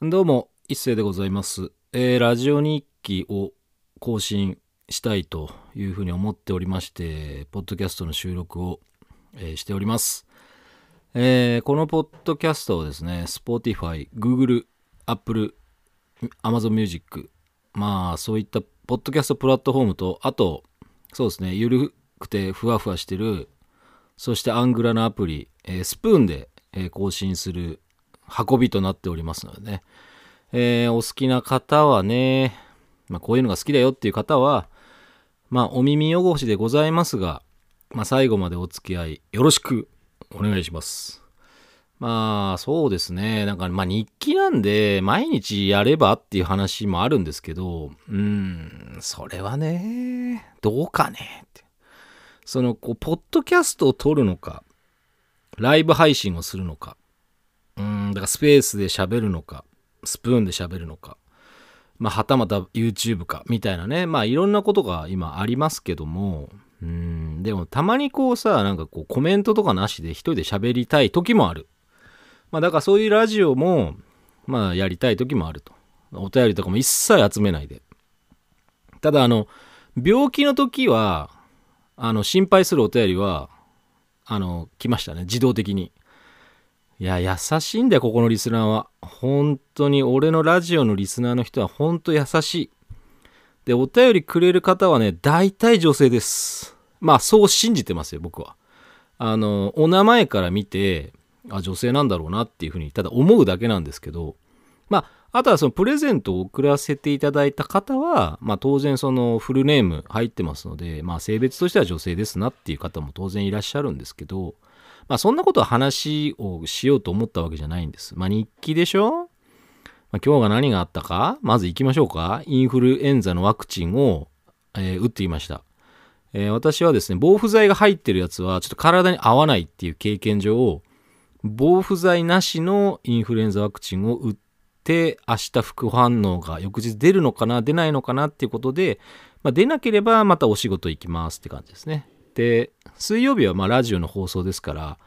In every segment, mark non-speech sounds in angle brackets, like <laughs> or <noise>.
どうも、一世でございます。えーラジオ日記を更新したいというふうに思っておりまして、ポッドキャストの収録を、えーしております。えーこのポッドキャストをですね、Spotify、Google、Apple、Amazon Music、まあそういったポッドキャストプラットフォームと、あと、そうですね、ゆるくてふわふわしてる、そしてアングラのアプリ、えースプーンで、えー更新する運びとなっておりますのでね、えーお好きな方はね、まあ、こういうのが好きだよっていう方は、まあ、お耳汚しでございますが、まあ、最後までお付き合いよろしくお願いします。まあ、そうですね。なんか、まあ、日記なんで、毎日やればっていう話もあるんですけど、うん、それはね、どうかねって。その、こう、ポッドキャストを撮るのか、ライブ配信をするのか、うん、だからスペースで喋るのか、スプーンで喋るのか、まあ、はたまた YouTube か、みたいなね、まあ、いろんなことが今ありますけども、うん、でもたまにこうさ、なんかこうコメントとかなしで一人で喋りたい時もある。まあ、だからそういうラジオも、まあ、やりたい時もあると。お便りとかも一切集めないで。ただ、あの、病気の時は、あの、心配するお便りは、あの、来ましたね。自動的に。いや、優しいんだよ、ここのリスナーは。本当に、俺のラジオのリスナーの人は本当優しい。で、お便りくれる方はね、大体女性です。まあ、そう信じてますよ、僕は。あの、お名前から見て、あ、女性なんだろうなっていうふうに、ただ思うだけなんですけど、まあ、あとはそのプレゼントを送らせていただいた方は、まあ当然そのフルネーム入ってますので、まあ性別としては女性ですなっていう方も当然いらっしゃるんですけど、まあそんなことは話をしようと思ったわけじゃないんです。まあ日記でしょ？まあ、今日が何があったか？まず行きましょうか。インフルエンザのワクチンを、えー打っていました。えー私はですね、防腐剤が入ってるやつはちょっと体に合わないっていう経験上、防腐剤なしのインフルエンザワクチンを打って、明日副反応が翌日出るのかな、出ないのかなっていうことで、まあ、出なければまたお仕事行きますって感じですね。で、水曜日はまあラジオの放送ですから、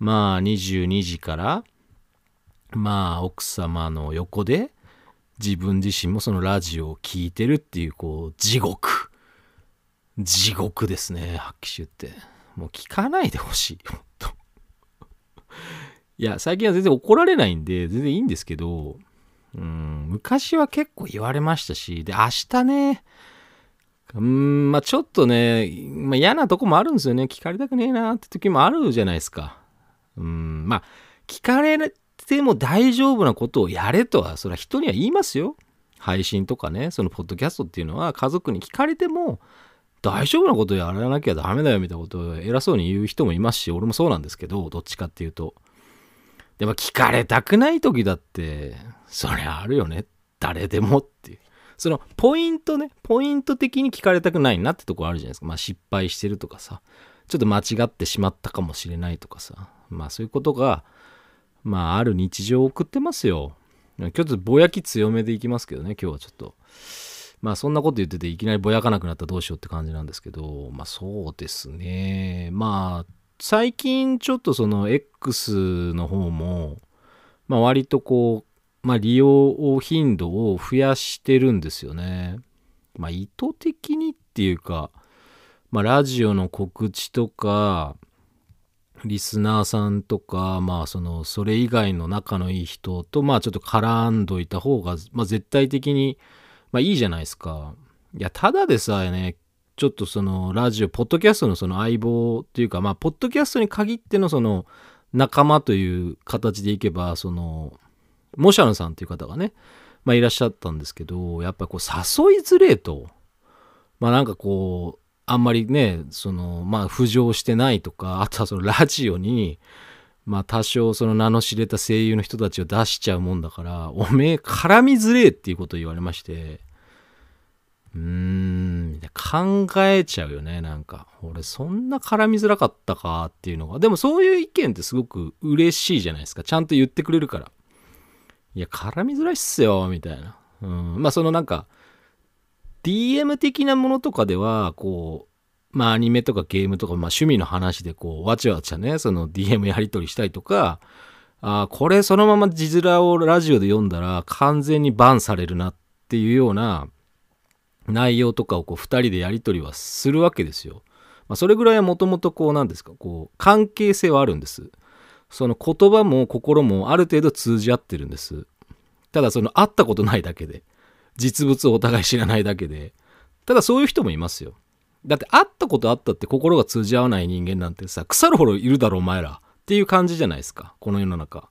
まあ22時から、まあ奥様の横で自分自身もそのラジオを聞いてるっていうこう地獄。地獄ですね発揮集って。もう聞かないでほしい本当。いや最近は全然怒られないんで全然いいんですけどうん昔は結構言われましたしで明日ねうんまあちょっとね、まあ、嫌なとこもあるんですよね。聞かれたくねえなって時もあるじゃないですか。うんまあ聞かれても大丈夫なことをやれとはそれは人には言いますよ。配信とかねそのポッドキャストっていうのは家族に聞かれても大丈夫なことをやらなきゃダメだよみたいなことを偉そうに言う人もいますし俺もそうなんですけどどっちかっていうと。でも聞かれたくない時だってそりゃあるよね。誰でもって。いうそのポイントねポイント的に聞かれたくないなってとこあるじゃないですか。まあ失敗してるとかさ。ちょっと間違ってしまったかもしれないとかさ。まあそういうことがまあある日常を送ってますよ。今日ちょっとぼやき強めでいきますけどね今日はちょっと。まあそんなこと言ってていきなりぼやかなくなったらどうしようって感じなんですけどまあそうですね。まあ最近ちょっとその X の方もまあ割とこうまあ利用頻度を増やしてるんですよね。まあ意図的にっていうかまあラジオの告知とかリスナーさんとかまあそのそれ以外の仲のいい人とまあちょっと絡んどいた方が、まあ、絶対的にまあいいじゃないですか。いやただでさえねちょっとそのラジオポッドキャストのその相棒っていうかまあポッドキャストに限ってのその仲間という形でいけばそのモシャンさんっていう方がねまあいらっしゃったんですけどやっぱこう誘いづれえとまあなんかこうあんまりねそのまあ浮上してないとか <laughs> あとはそのラジオにまあ多少その名の知れた声優の人たちを出しちゃうもんだからおめえ絡みづれえっていうことを言われましてうーん考えちゃうよねなんか。俺そんな絡みづらかったかっていうのが。でもそういう意見ってすごく嬉しいじゃないですか。ちゃんと言ってくれるから。いや絡みづらいっすよみたいなうんまあそのなんか DM 的なものとかではこうまあアニメとかゲームとか、まあ、趣味の話でこうわちゃわちゃねその DM やり取りしたりとかあこれそのまま字面をラジオで読んだら完全にバンされるなっていうような内容とかをこう2人でやり取りはするわけですよ。まあ、それぐらいはもともとこうなんですかこう関係性はあるんです。その言葉も心もある程度通じ合ってるんです。ただその会ったことないだけで実物をお互い知らないだけでただそういう人もいますよ。だって会ったことあったって心が通じ合わない人間なんてさ腐るほどいるだろお前らっていう感じじゃないですかこの世の中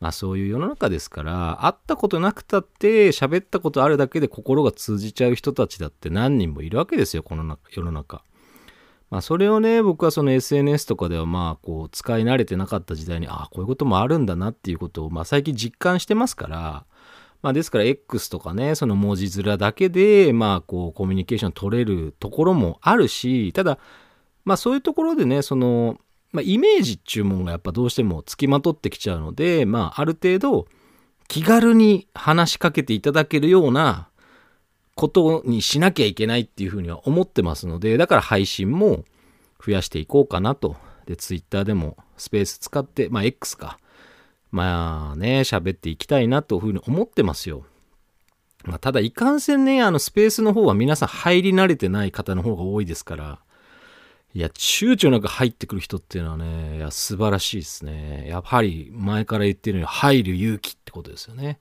まあそういう世の中ですから会ったことなくたって喋ったことあるだけで心が通じちゃう人たちだって何人もいるわけですよこの世の中まあそれをね僕はその SNS とかではまあこう使い慣れてなかった時代にああこういうこともあるんだなっていうことをまあ最近実感してますからまあですから X とかねその文字面だけでまあこうコミュニケーション取れるところもあるしただまあそういうところでねそのまあ、イメージっちゅうもんがやっぱどうしてもつきまとってきちゃうので、まあ、ある程度気軽に話しかけていただけるようなことにしなきゃいけないっていうふうには思ってますのでだから配信も増やしていこうかなとで Twitter でもスペース使ってまあ X かまあね喋っていきたいなというふうに思ってますよ、まあ、ただいかんせんねあのスペースの方は皆さん入り慣れてない方の方が多いですからいや、躊躇なく入ってくる人っていうのはね、いや、素晴らしいですね。やはり前から言ってるように入る勇気ってことですよね。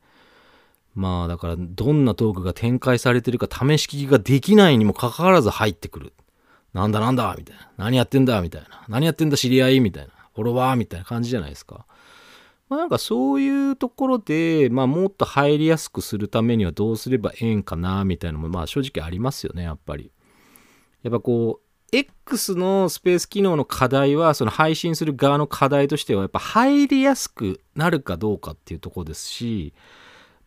まあだからどんなトークが展開されてるか試し聞きができないにもかかわらず入ってくる。なんだなんだみたいな。何やってんだみたいな。何やってんだ知り合いみたいな。フォロワーみたいな感じじゃないですか。まあなんかそういうところで、まあもっと入りやすくするためにはどうすればええんかなみたいなのもまあ正直ありますよね、やっぱり。やっぱこう、X のスペース機能の課題は、その配信する側の課題としては、やっぱ入りやすくなるかどうかっていうとこですし、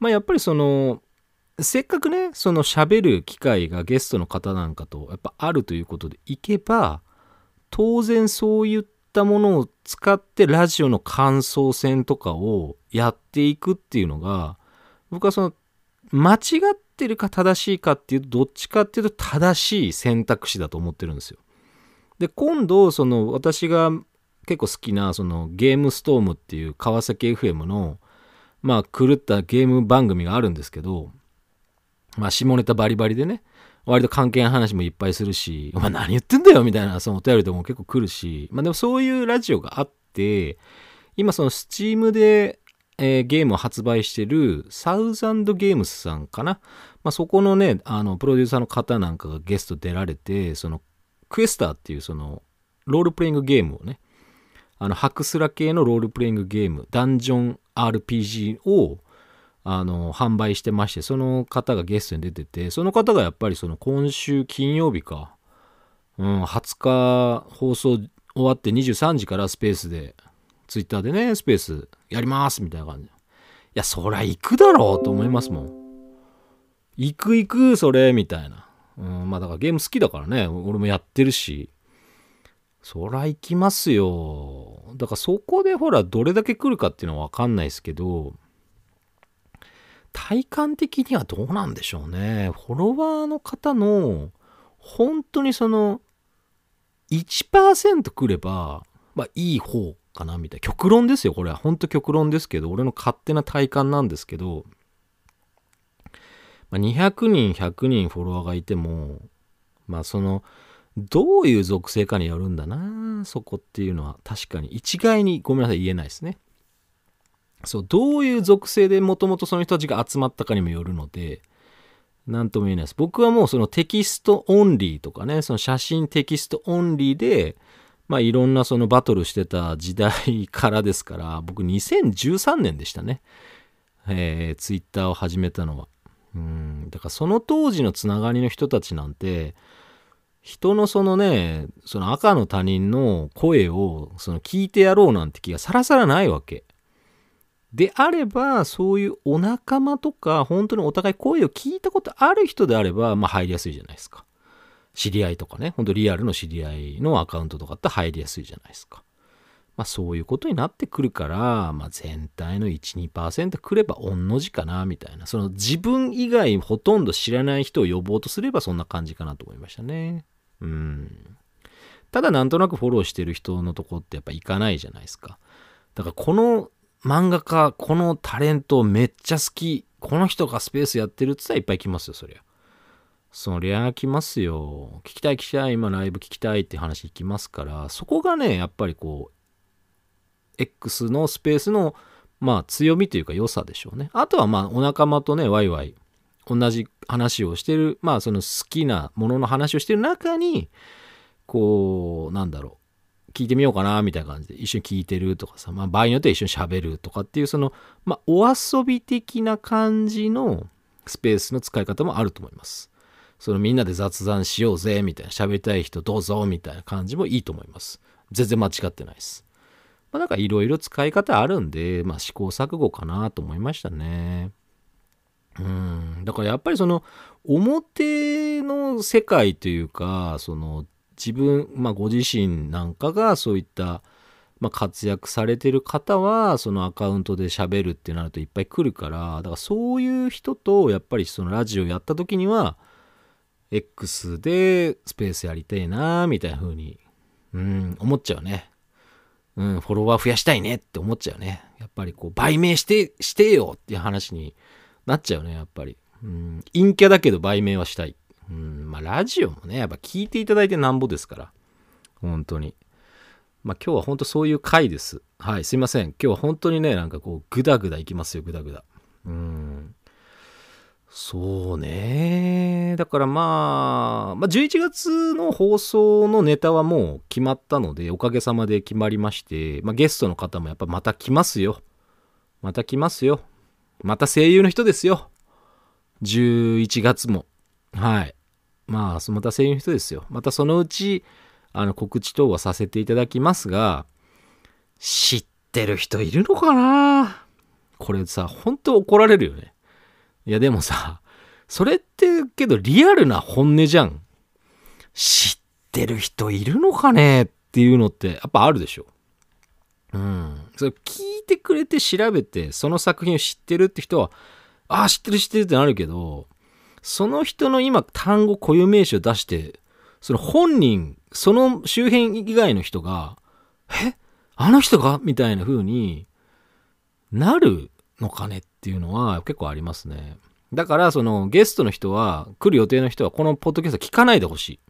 まあやっぱりその、せっかくね、その喋る機会がゲストの方なんかとやっぱあるということでいけば、当然そういったものを使ってラジオの感想戦とかをやっていくっていうのが、僕はその間違ってるか正しいかっていうとどっちかっていうと正しい選択肢だと思ってるんですよ。で今度その私が結構好きなそのゲームストームっていう川崎 FM のまあ狂ったゲーム番組があるんですけどまあ下ネタバリバリでね割と関係ない話もいっぱいするし、お前何言ってんだよみたいなそのお便りとも結構来るし、まあでもそういうラジオがあって、今そのスチームでえー、ゲームを発売してるサウザンドゲームスさんかな。まあ、そこのね、あの、プロデューサーの方なんかがゲスト出られて、その、クエスターっていうその、ロールプレイングゲームをね、あの、ハクスラ系のロールプレイングゲーム、ダンジョン RPG を、あの、販売してまして、その方がゲストに出てて、その方がやっぱりその今週金曜日か、うん、20日放送終わって23時からスペースでツイッターでね、スペースやりますみたいな感じ。いや、そりゃ行くだろうと思いますもん。行く行く、それ、みたいな。うん、まあだからゲーム好きだからね、俺もやってるし。そら行きますよ。だからそこでほら、どれだけ来るかっていうのはわかんないですけど、体感的にはどうなんでしょうね。フォロワーの方の、本当にその、1%来れば、まあいい方かなみたいな極論ですよこれは本当極論ですけど俺の勝手な体感なんですけど、ま、200人100人フォロワーがいてもまあそのどういう属性かによるんだなそこっていうのは。確かに。一概にごめんなさい言えないですね。そうどういう属性でもともとその人たちが集まったかにもよるので何とも言えないです。僕はもうそのテキストオンリーとかねその写真テキストオンリーでまあいろんなそのバトルしてた時代からですから、僕2013年でしたね。えー、ツイッターを始めたのは。うん、だからその当時のつながりの人たちなんて、人のそのね、その赤の他人の声をその聞いてやろうなんて気がさらさらないわけ。であれば、そういうお仲間とか、本当にお互い声を聞いたことある人であれば、まあ入りやすいじゃないですか。知り合いとかね、ほんとリアルの知り合いのアカウントとかって入りやすいじゃないですか。まあそういうことになってくるから、まあ全体の1、2%くれば御の字かな、みたいな。その自分以外ほとんど知らない人を呼ぼうとすればそんな感じかなと思いましたね。うん。ただなんとなくフォローしてる人のとこってやっぱ行かないじゃないですか。だからこの漫画家、このタレントめっちゃ好き、この人がスペースやってるって言ったらいっぱい来ますよ、そりゃ。そりゃ来ますよ。聞きたい聞きたい、今ライブ聞きたいって話聞きますから、そこがね、やっぱりこう、X のスペースの、まあ強みというか良さでしょうね。あとはまあお仲間とね、ワイワイ、同じ話をしてる、まあその好きなものの話をしてる中に、こう、なんだろう、聞いてみようかな、みたいな感じで一緒に聞いてるとかさ、まあ場合によっては一緒に喋るとかっていう、その、まあお遊び的な感じのスペースの使い方もあると思います。そのみんなで雑談しようぜ、みたいな、喋りたい人どうぞ、みたいな感じもいいと思います。全然間違ってないです。まあ、なんかいろいろ使い方あるんで、まあ、試行錯誤かなと思いましたね。うん。だからやっぱりその表の世界というか、その自分、まあご自身なんかがそういった、まあ、活躍されてる方はそのアカウントで喋るってなるといっぱい来るからだからそういう人とやっぱりそのラジオやった時には X でスペースやりたいなみたいな風にうん思っちゃうねうん、フォロワー増やしたいねって思っちゃうね。やっぱりこう、売名して、してよっていう話になっちゃうね、やっぱり。うん、陰キャだけど売名はしたい。うん、まあ、ラジオもね、やっぱ聞いていただいてなんぼですから。本当に。まあ、今日は本当そういう回です。はい、すいません。今日は本当にね、なんかこう、ぐだぐだいきますよ、ぐだぐだ。うん。そうね。だからまあ、まあ、11月の放送のネタはもう決まったので、おかげさまで決まりまして、まあ、ゲストの方もやっぱまた来ますよ。また来ますよ。また声優の人ですよ。11月も。はい。まあ、また声優の人ですよ。またそのうち、あの、告知等はさせていただきますが、知ってる人いるのかな？これさ、本当怒られるよね。いやでもさ、それってけどリアルな本音じゃん。知ってる人いるのかね？っていうのってやっぱあるでしょ。うん。それ聞いてくれて調べてその作品を知ってるって人は、ああ、知ってる知ってるってなるけど、その人の今単語固有名詞を出して、その本人、その周辺以外の人が、え？あの人が？みたいな風になるのかねっていうのは結構ありますね。だからそのゲストの人は来る予定の人はこのポッドキャスト聞かないでほしい。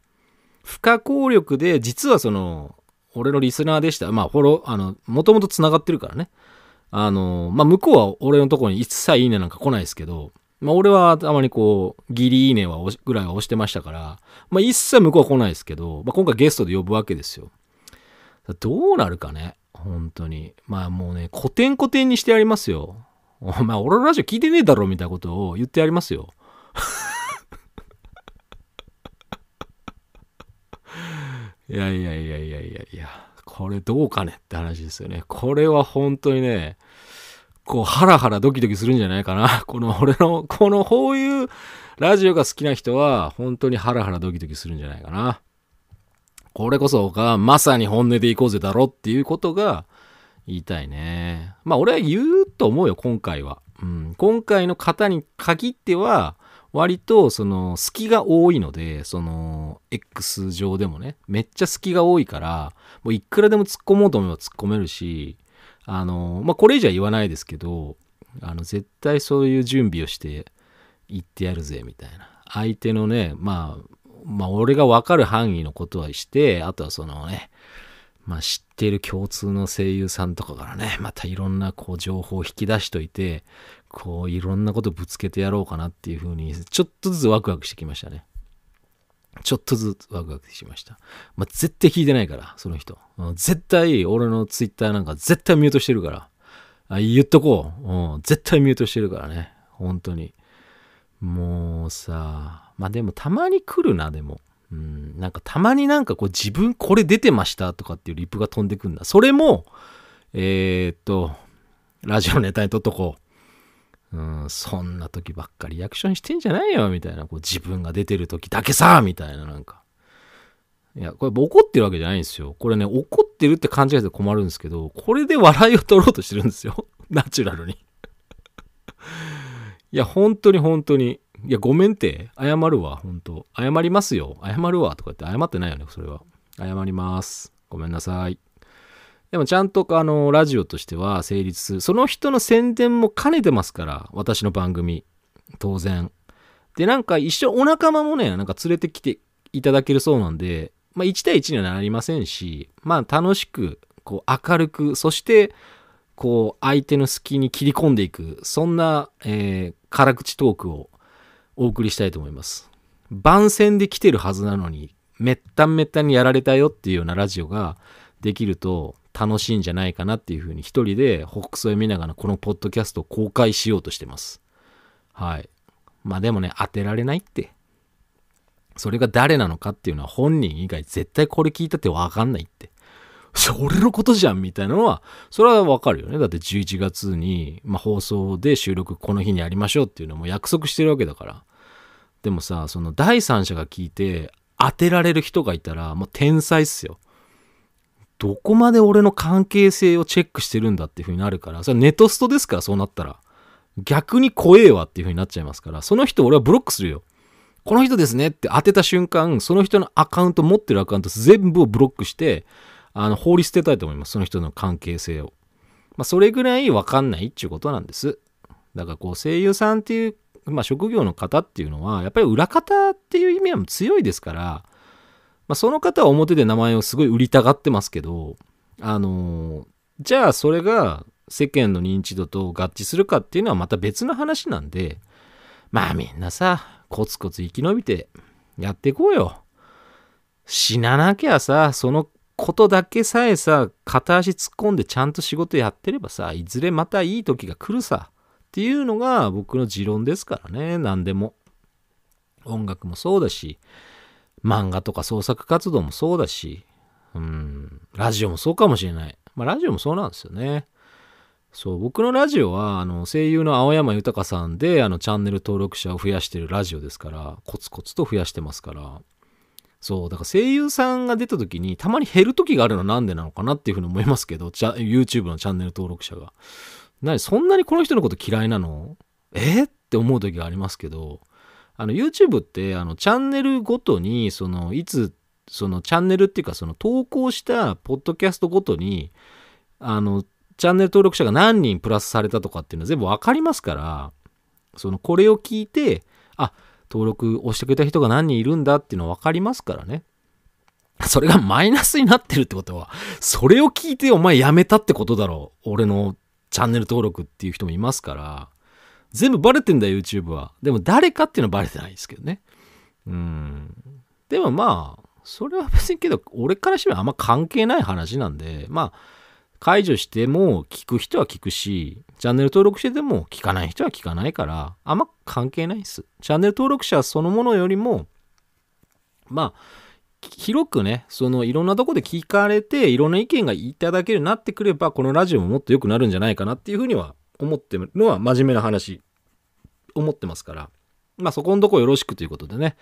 不可抗力で実はその俺のリスナーでした。まあフォロー、あの、もともと繋がってるからね。あの、まあ向こうは俺のところに一切いいねなんか来ないですけど、まあ俺はたまにこう、ギリいいねはぐらいは押してましたから、まあ一切向こうは来ないですけど、まあ今回ゲストで呼ぶわけですよ。どうなるかね本当に。まあもうね、古典古典にしてやりますよ。お前俺のラジオ聞いてねえだろみたいなことを言ってやりますよ。いやいやいやいやいやいや、これどうかねって話ですよね。これは本当にね、こうハラハラドキドキするんじゃないかな。<laughs> この俺の、このこういうラジオが好きな人は本当にハラハラドキドキするんじゃないかな。これこそがまさに本音でいこうぜだろっていうことが言いたいね。まあ俺は言うと思うよ、今回は。うん、今回の方に限っては、割とその隙が多いので、その X 上でもね、めっちゃ隙が多いから、もういくらでも突っ込もうと思えば突っ込めるし、あの、まあこれ以上は言わないですけど、あの絶対そういう準備をして言ってやるぜみたいな。相手のね、まあ、まあ俺がわかる範囲のことはして、あとはそのね、まあ、知っている共通の声優さんとかからね、またいろんなこう情報を引き出しといて、こういろんなことぶつけてやろうかなっていうふうに、ちょっとずつワクワクしてきましたね。ちょっとずつワクワクしました。まあ、絶対聞いてないから、その人。絶対俺のツイッターなんか絶対ミュートしてるから。あ言っとこう、うん。絶対ミュートしてるからね。本当に。もうさ、まあでもたまに来るな、でも。うん、なんかたまになんかこう自分これ出てましたとかっていうリップが飛んでくんだ。それも、えー、っと、ラジオネタにとっとこう。うん、そんな時ばっかりリアクションしてんじゃないよ、みたいな。こう自分が出てる時だけさ、みたいななんか。いや、これ怒ってるわけじゃないんですよ。これね、怒ってるって感じがして困るんですけど、これで笑いを取ろうとしてるんですよ。<laughs> ナチュラルにいや、本当に本当に。いや、ごめんって。謝るわ、本当謝りますよ。謝るわ。とか言って謝ってないよね、それは。謝ります。ごめんなさい。でもちゃんとあのラジオとしては成立する。その人の宣伝も兼ねてますから私の番組。当然。でなんか一緒お仲間もねなんか連れてきていただけるそうなんでまあ1対1にはなりませんしまあ楽しくこう明るくそしてこう相手の隙に切り込んでいくそんな、えー、辛口トークをお送りしたいと思います。番宣で来てるはずなのにめっためったにやられたよっていうようなラジオができると楽しいんじゃないかなっていうふうに一人で北斎読みながらこのポッドキャストを公開しようとしてますはいまあでもね当てられないってそれが誰なのかっていうのは本人以外絶対これ聞いたってわかんないってそれのことじゃんみたいなのは、それはわかるよね。だって11月に、まあ、放送で収録この日にやりましょうっていうのも約束してるわけだから。でもさ、その第三者が聞いて当てられる人がいたら、もう天才っすよ。どこまで俺の関係性をチェックしてるんだっていう風になるから、それネトストですか？ら、そうなったら。逆に怖えわっていう風になっちゃいますから、その人俺はブロックするよ。この人ですねって当てた瞬間、その人のアカウント、持ってるアカウント全部をブロックして、あの、放り捨てたいと思います。その人の関係性を。まあ、それぐらいわかんないっていうことなんです。だからこう、声優さんっていう、まあ、職業の方っていうのは、やっぱり裏方っていう意味は強いですから、まあ、その方は表で名前をすごい売りたがってますけど、あのー、じゃあそれが世間の認知度と合致するかっていうのはまた別の話なんで、まあみんなさ、コツコツ生き延びてやっていこうよ。死ななきゃさ、そのことだけさえさ、片足突っ込んでちゃんと仕事やってればさ、いずれまたいい時が来るさ。っていうのが僕の持論ですからね、何でも。音楽もそうだし、漫画とか創作活動もそうだし、うん、ラジオもそうかもしれない。まあ、ラジオもそうなんですよね。そう、僕のラジオは、あの、声優の青山豊さんで、あの、チャンネル登録者を増やしてるラジオですから、コツコツと増やしてますから、そう、だから声優さんが出た時にたまに減る時があるのはなんでなのかなっていうふうに思いますけど、YouTube のチャンネル登録者が。何そんなにこの人のこと嫌いなの？え？って思う時がありますけど、あの YouTube ってあのチャンネルごとに、そのいつ、そのチャンネルっていうかその投稿したポッドキャストごとに、あの、チャンネル登録者が何人プラスされたとかっていうのは全部わかりますから、そのこれを聞いて、あ、登録押してくれた人が何人いるんだっていうのは分かりますからね。それがマイナスになってるってことは、それを聞いてお前やめたってことだろう。俺のチャンネル登録っていう人もいますから。全部バレてんだよ、YouTube は。でも誰かっていうのはバレてないですけどね。うん。でもまあ、それは別にけど、俺からしてはあんま関係ない話なんで、まあ、解除しても聞く人は聞くし、チャンネル登録してても聞かない人は聞かないから、あんま関係ないです。チャンネル登録者そのものよりも、まあ、広くね、そのいろんなとこで聞かれて、いろんな意見がいただけるようになってくれば、このラジオももっと良くなるんじゃないかなっていうふうには思ってるのは真面目な話、思ってますから。まあそこのとこよろしくということでね。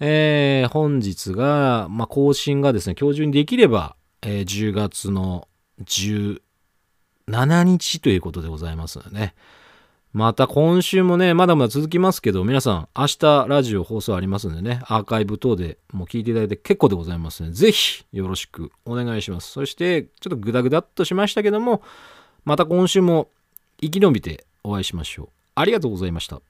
えー、本日が、まあ更新がですね、今日中にできれば、えー、10月の17日ということでございますのでね。また今週もね、まだまだ続きますけど、皆さん、明日ラジオ放送ありますんでね、アーカイブ等でもう聞いていただいて結構でございますので、ぜひよろしくお願いします。そして、ちょっとグダグダっとしましたけども、また今週も生き延びてお会いしましょう。ありがとうございました。